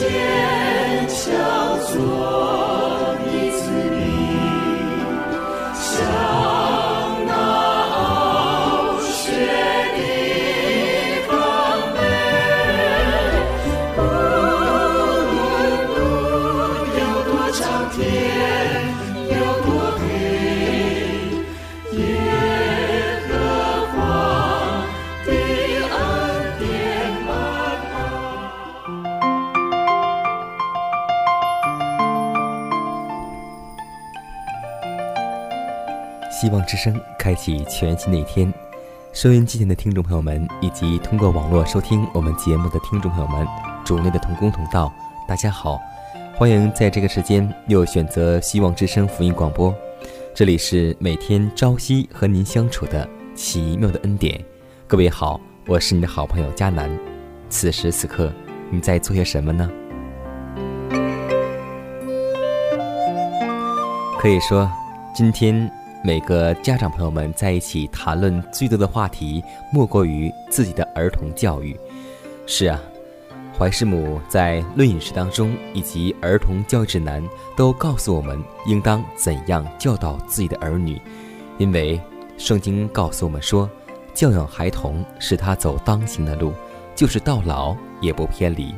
坚强做。起全新的一天，收音机前的听众朋友们，以及通过网络收听我们节目的听众朋友们，主内的同工同道，大家好，欢迎在这个时间又选择希望之声福音广播，这里是每天朝夕和您相处的奇妙的恩典。各位好，我是你的好朋友佳楠，此时此刻你在做些什么呢？可以说，今天。每个家长朋友们在一起谈论最多的话题，莫过于自己的儿童教育。是啊，怀师母在《论饮食》当中以及《儿童教育指南》都告诉我们，应当怎样教导自己的儿女。因为圣经告诉我们说，教养孩童是他走当行的路，就是到老也不偏离。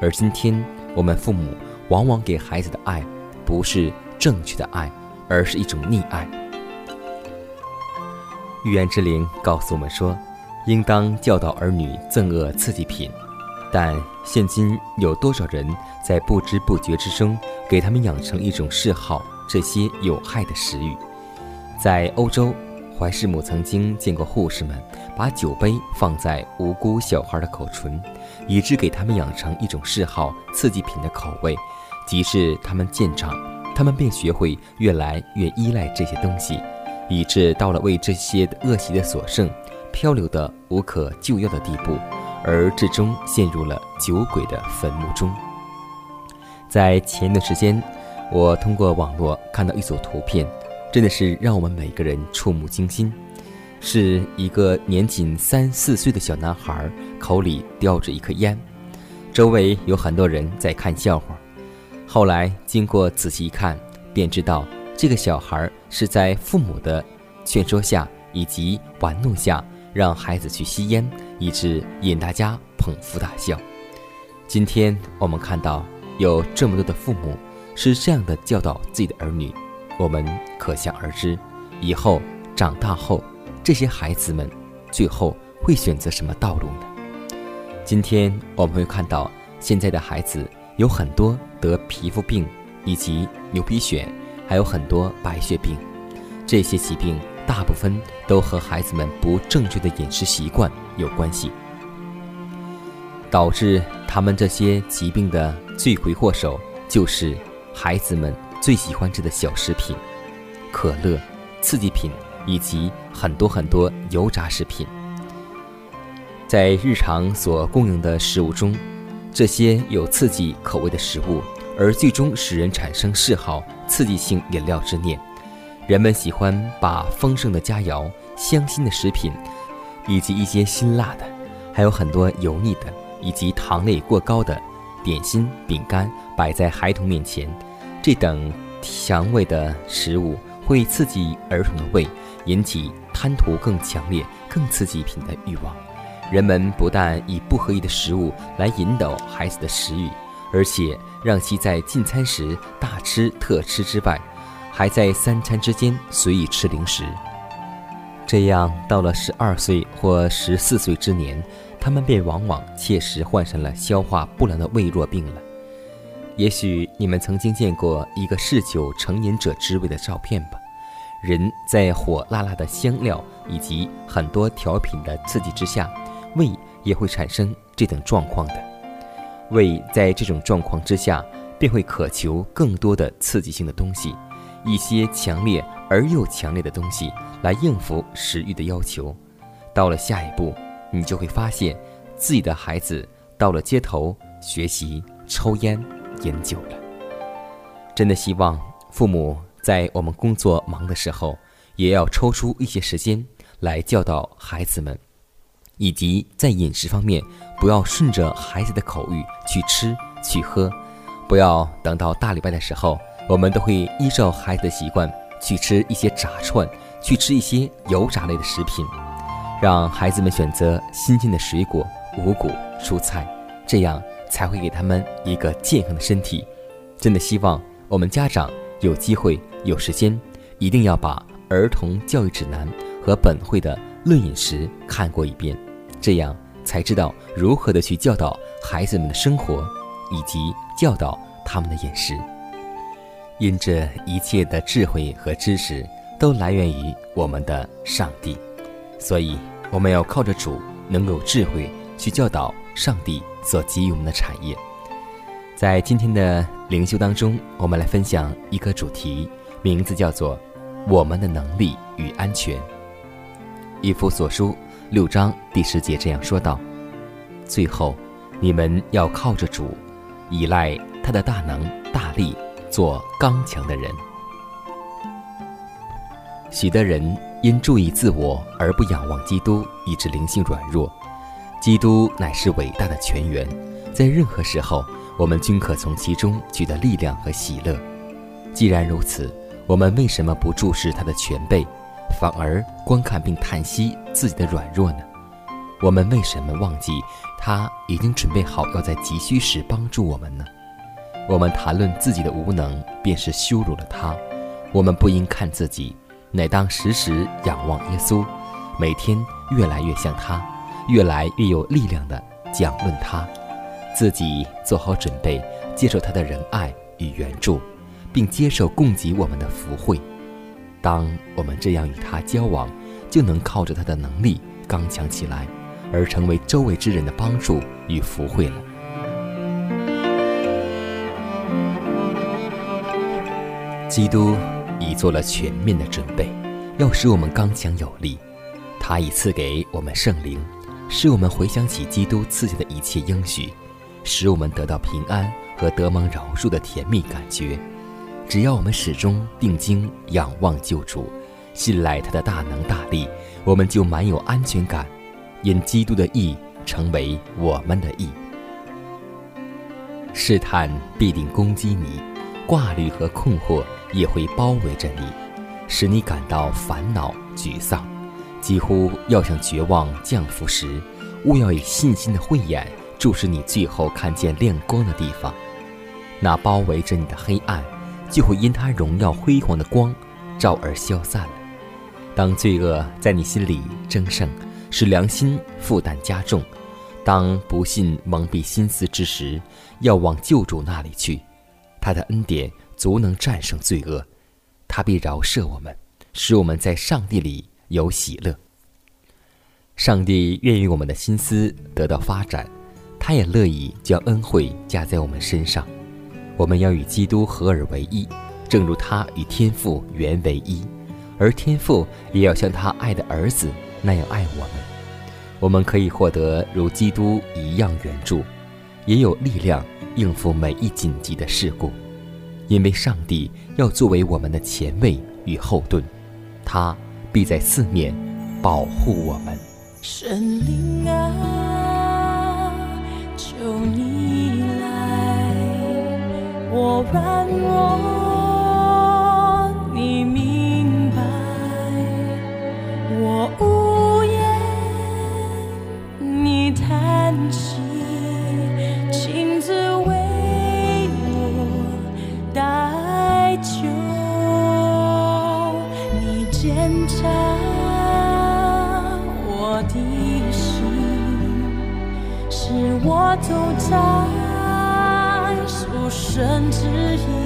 而今天我们父母往往给孩子的爱，不是正确的爱，而是一种溺爱。预言之灵告诉我们说，应当教导儿女憎恶刺激品，但现今有多少人在不知不觉之中给他们养成一种嗜好这些有害的食欲？在欧洲，怀世母曾经见过护士们把酒杯放在无辜小孩的口唇，以致给他们养成一种嗜好刺激品的口味。即使他们渐长，他们便学会越来越依赖这些东西。以致到了为这些恶习的所剩，漂流的无可救药的地步，而最终陷入了酒鬼的坟墓中。在前一段时间，我通过网络看到一组图片，真的是让我们每个人触目惊心。是一个年仅三四岁的小男孩，口里叼着一颗烟，周围有很多人在看笑话。后来经过仔细一看，便知道。这个小孩是在父母的劝说下以及玩弄下，让孩子去吸烟，以致引大家捧腹大笑。今天我们看到有这么多的父母是这样的教导自己的儿女，我们可想而知，以后长大后这些孩子们最后会选择什么道路呢？今天我们会看到现在的孩子有很多得皮肤病以及牛皮癣。还有很多白血病，这些疾病大部分都和孩子们不正确的饮食习惯有关系，导致他们这些疾病的罪魁祸首就是孩子们最喜欢吃的小食品、可乐、刺激品以及很多很多油炸食品。在日常所供应的食物中，这些有刺激口味的食物。而最终使人产生嗜好刺激性饮料之念，人们喜欢把丰盛的佳肴、香辛的食品，以及一些辛辣的，还有很多油腻的以及糖类过高的点心、饼干摆在孩童面前。这等强味的食物会刺激儿童的胃，引起贪图更强烈、更刺激品的欲望。人们不但以不合意的食物来引导孩子的食欲。而且让其在进餐时大吃特吃之外，还在三餐之间随意吃零食。这样到了十二岁或十四岁之年，他们便往往切实患上了消化不良的胃弱病了。也许你们曾经见过一个嗜酒成瘾者之味的照片吧？人在火辣辣的香料以及很多调品的刺激之下，胃也会产生这等状况的。胃在这种状况之下，便会渴求更多的刺激性的东西，一些强烈而又强烈的东西来应付食欲的要求。到了下一步，你就会发现自己的孩子到了街头学习抽烟。饮酒了，真的希望父母在我们工作忙的时候，也要抽出一些时间来教导孩子们，以及在饮食方面不要顺着孩子的口欲去吃去喝，不要等到大礼拜的时候，我们都会依照孩子的习惯去吃一些炸串，去吃一些油炸类的食品，让孩子们选择新鲜的水果、五谷、蔬菜，这样。才会给他们一个健康的身体。真的希望我们家长有机会、有时间，一定要把《儿童教育指南》和本会的《论饮食》看过一遍，这样才知道如何的去教导孩子们的生活，以及教导他们的饮食。因这一切的智慧和知识都来源于我们的上帝，所以我们要靠着主，能有智慧去教导上帝。所给予我们的产业，在今天的灵修当中，我们来分享一个主题，名字叫做“我们的能力与安全”。以弗所书六章第十节这样说道：“最后，你们要靠着主，依赖他的大能大力，做刚强的人。许多人因注意自我而不仰望基督，以致灵性软弱。”基督乃是伟大的泉源，在任何时候，我们均可从其中取得力量和喜乐。既然如此，我们为什么不注视他的全备，反而观看并叹息自己的软弱呢？我们为什么忘记他已经准备好要在急需时帮助我们呢？我们谈论自己的无能，便是羞辱了他。我们不应看自己，乃当时时仰望耶稣，每天越来越像他。越来越有力量的讲论他，自己做好准备，接受他的仁爱与援助，并接受供给我们的福惠。当我们这样与他交往，就能靠着他的能力刚强起来，而成为周围之人的帮助与福惠了。基督已做了全面的准备，要使我们刚强有力。他已赐给我们圣灵。使我们回想起基督赐下的一切应许，使我们得到平安和得蒙饶恕的甜蜜感觉。只要我们始终定睛仰望救主，信赖他的大能大力，我们就满有安全感，因基督的义成为我们的义。试探必定攻击你，挂虑和困惑也会包围着你，使你感到烦恼沮丧。几乎要向绝望降服时，勿要以信心的慧眼注视你最后看见亮光的地方。那包围着你的黑暗，就会因他荣耀辉煌的光照而消散了。当罪恶在你心里争胜，使良心负担加重；当不信蒙蔽心思之时，要往救主那里去。他的恩典足能战胜罪恶，他必饶赦我们，使我们在上帝里。有喜乐。上帝愿意我们的心思得到发展，他也乐意将恩惠加在我们身上。我们要与基督合而为一，正如他与天父原为一，而天父也要像他爱的儿子那样爱我们。我们可以获得如基督一样援助，也有力量应付每一紧急的事故，因为上帝要作为我们的前卫与后盾，他。必在四面保护我们。神灵啊，求你，我软弱，你明白，我无言，你叹息，亲自为我代求。检查我的心，是我走在身之一。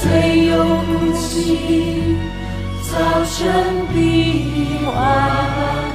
虽有不期早成彼岸。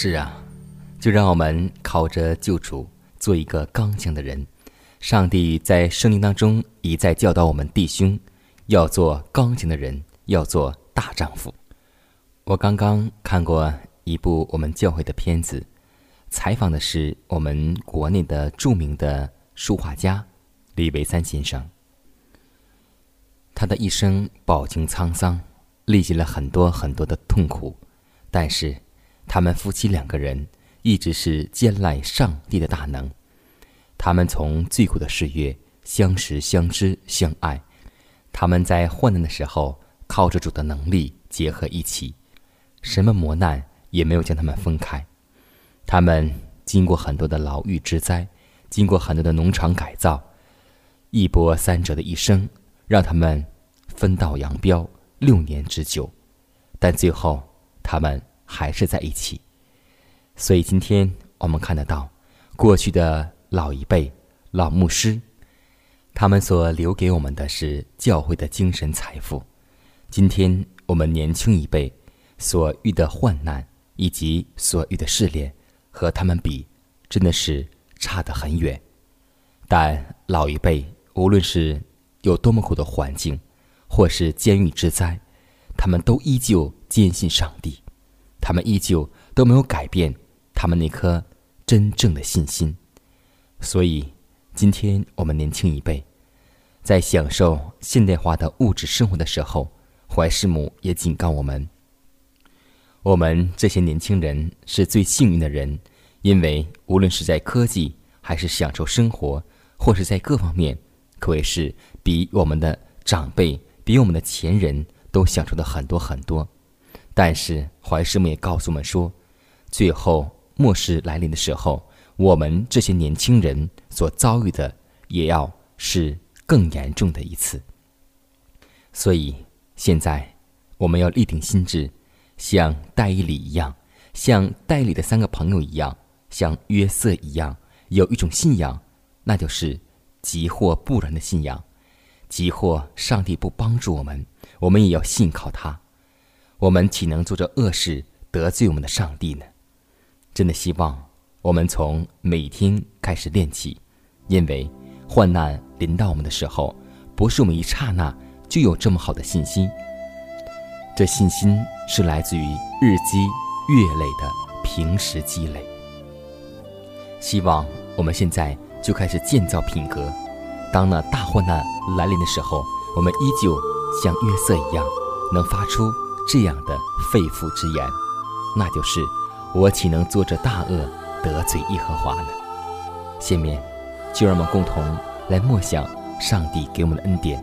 是啊，就让我们靠着救主做一个刚强的人，上帝在圣经当中一再教导我们弟兄要做刚强的人，要做大丈夫。我刚刚看过一部我们教会的片子，采访的是我们国内的著名的书画家李维三先生。他的一生饱经沧桑，历尽了很多很多的痛苦，但是。他们夫妻两个人一直是兼赖上帝的大能。他们从最苦的岁月相识、相知、相爱。他们在患难的时候靠着主的能力结合一起，什么磨难也没有将他们分开。他们经过很多的牢狱之灾，经过很多的农场改造，一波三折的一生，让他们分道扬镳六年之久。但最后，他们还是在一起。所以今天我们看得到，过去的老一辈老牧师，他们所留给我们的是教会的精神财富。今天我们年轻一辈所遇的患难以及所遇的试炼。和他们比，真的是差得很远。但老一辈无论是有多么苦的环境，或是监狱之灾，他们都依旧坚信上帝，他们依旧都没有改变他们那颗真正的信心。所以，今天我们年轻一辈在享受现代化的物质生活的时候，怀师母也警告我们。我们这些年轻人是最幸运的人，因为无论是在科技，还是享受生活，或是在各方面，可谓是比我们的长辈、比我们的前人都享受的很多很多。但是怀师母也告诉我们说，最后末世来临的时候，我们这些年轻人所遭遇的，也要是更严重的一次。所以现在我们要立定心志。像戴伊里一样，像戴里的三个朋友一样，像约瑟一样，有一种信仰，那就是即或不然的信仰。即或上帝不帮助我们，我们也要信靠他。我们岂能做着恶事得罪我们的上帝呢？真的希望我们从每天开始练起，因为患难临到我们的时候，不是我们一刹那就有这么好的信心。这信心是来自于日积月累的平时积累。希望我们现在就开始建造品格，当那大患难来临的时候，我们依旧像约瑟一样，能发出这样的肺腑之言，那就是“我岂能做着大恶得罪耶和华呢？”下面，就让我们共同来默想上帝给我们的恩典，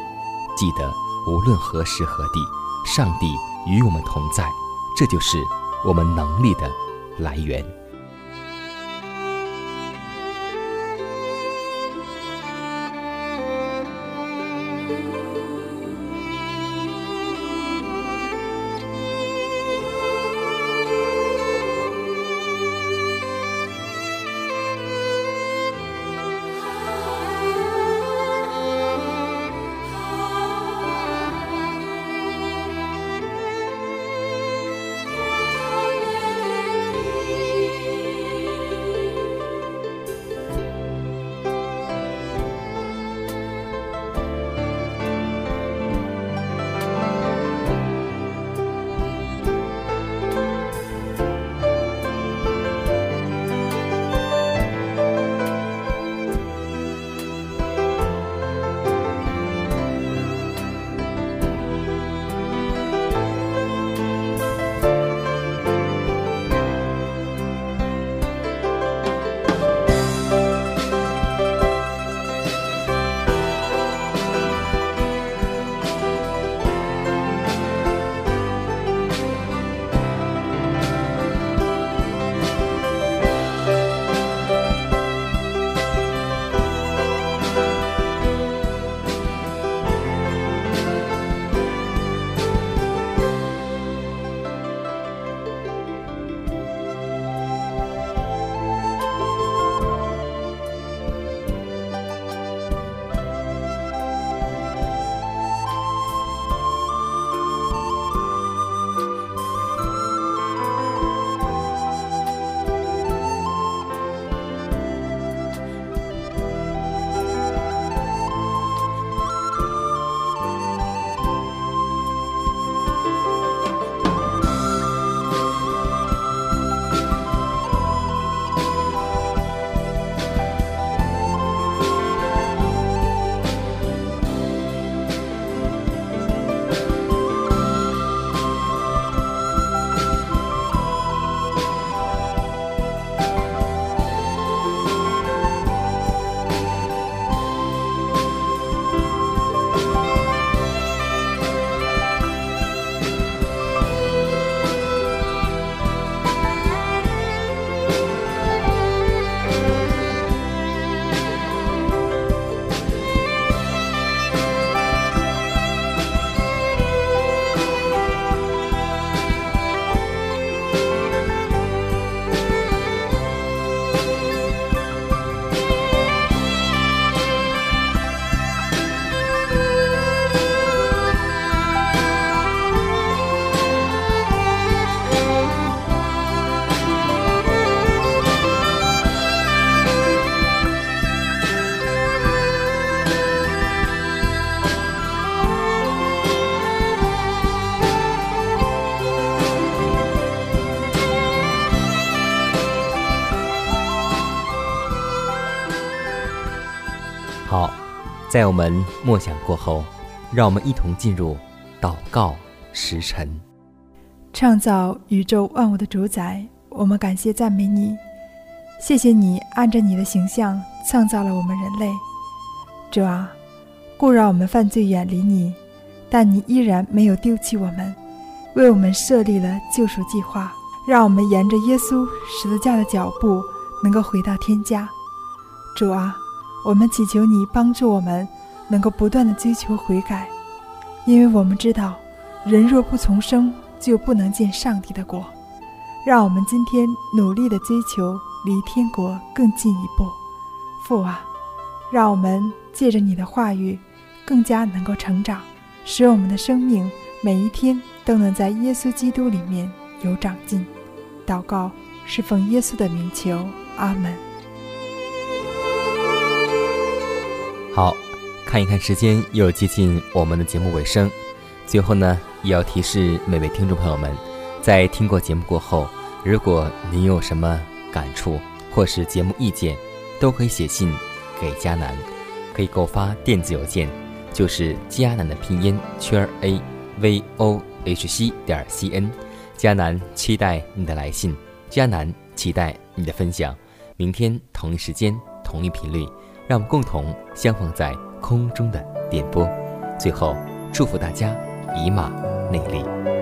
记得无论何时何地。上帝与我们同在，这就是我们能力的来源。在我们默想过后，让我们一同进入祷告时辰。创造宇宙万物的主宰，我们感谢赞美你，谢谢你按着你的形象创造了我们人类。主啊，故让我们犯罪远离你，但你依然没有丢弃我们，为我们设立了救赎计划，让我们沿着耶稣十字架的脚步，能够回到天家。主啊。我们祈求你帮助我们，能够不断的追求悔改，因为我们知道，人若不重生，就不能见上帝的国。让我们今天努力的追求，离天国更进一步。父啊，让我们借着你的话语，更加能够成长，使我们的生命每一天都能在耶稣基督里面有长进。祷告是奉耶稣的名求，阿门。好，看一看时间，又接近我们的节目尾声。最后呢，也要提示每位听众朋友们，在听过节目过后，如果您有什么感触或是节目意见，都可以写信给佳南，可以给我发电子邮件，就是佳南的拼音圈 a v o h c 点 c n。佳南期待你的来信，佳南期待你的分享。明天同一时间，同一频率。让我们共同相逢在空中的电波。最后，祝福大家以马内利。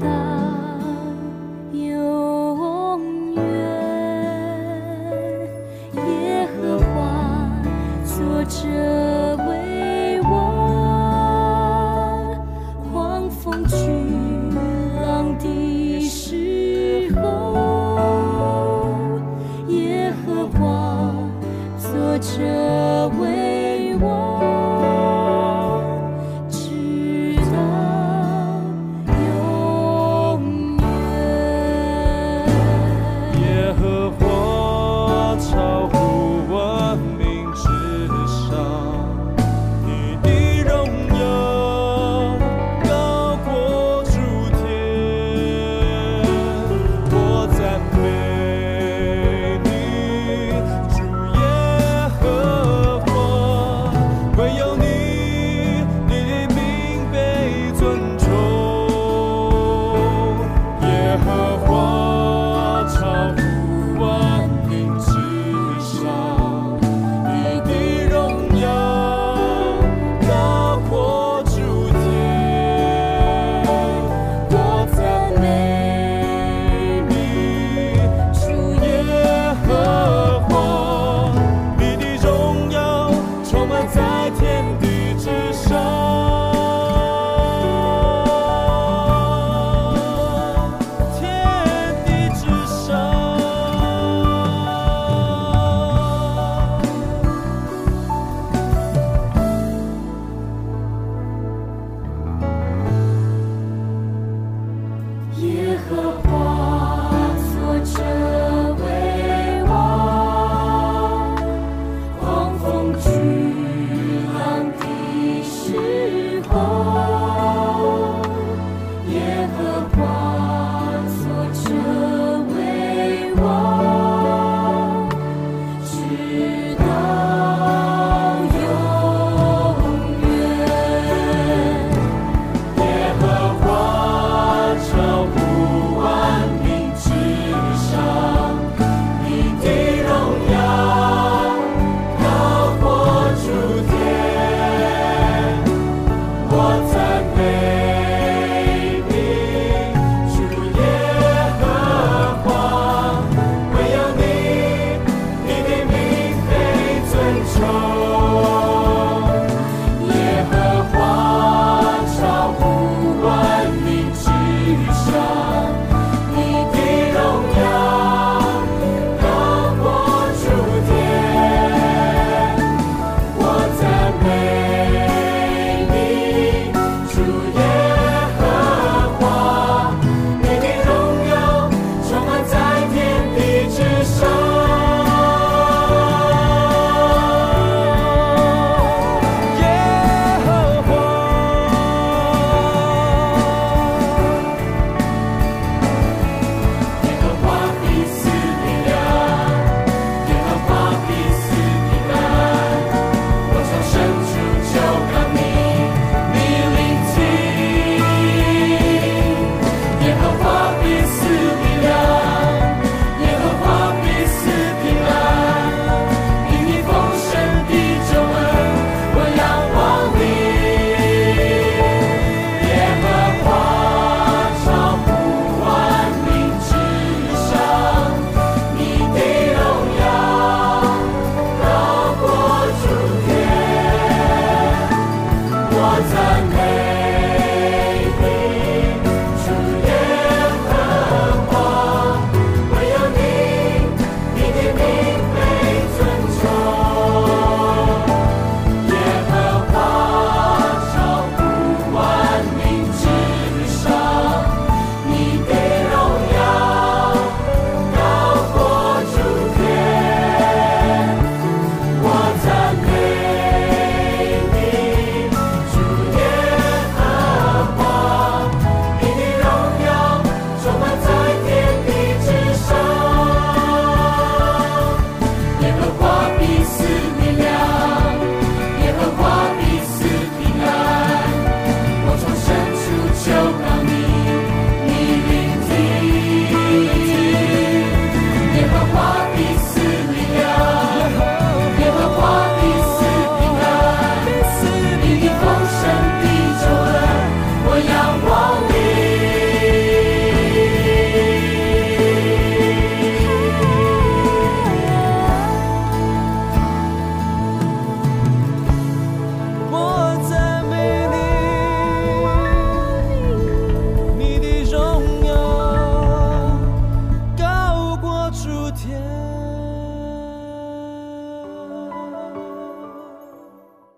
나.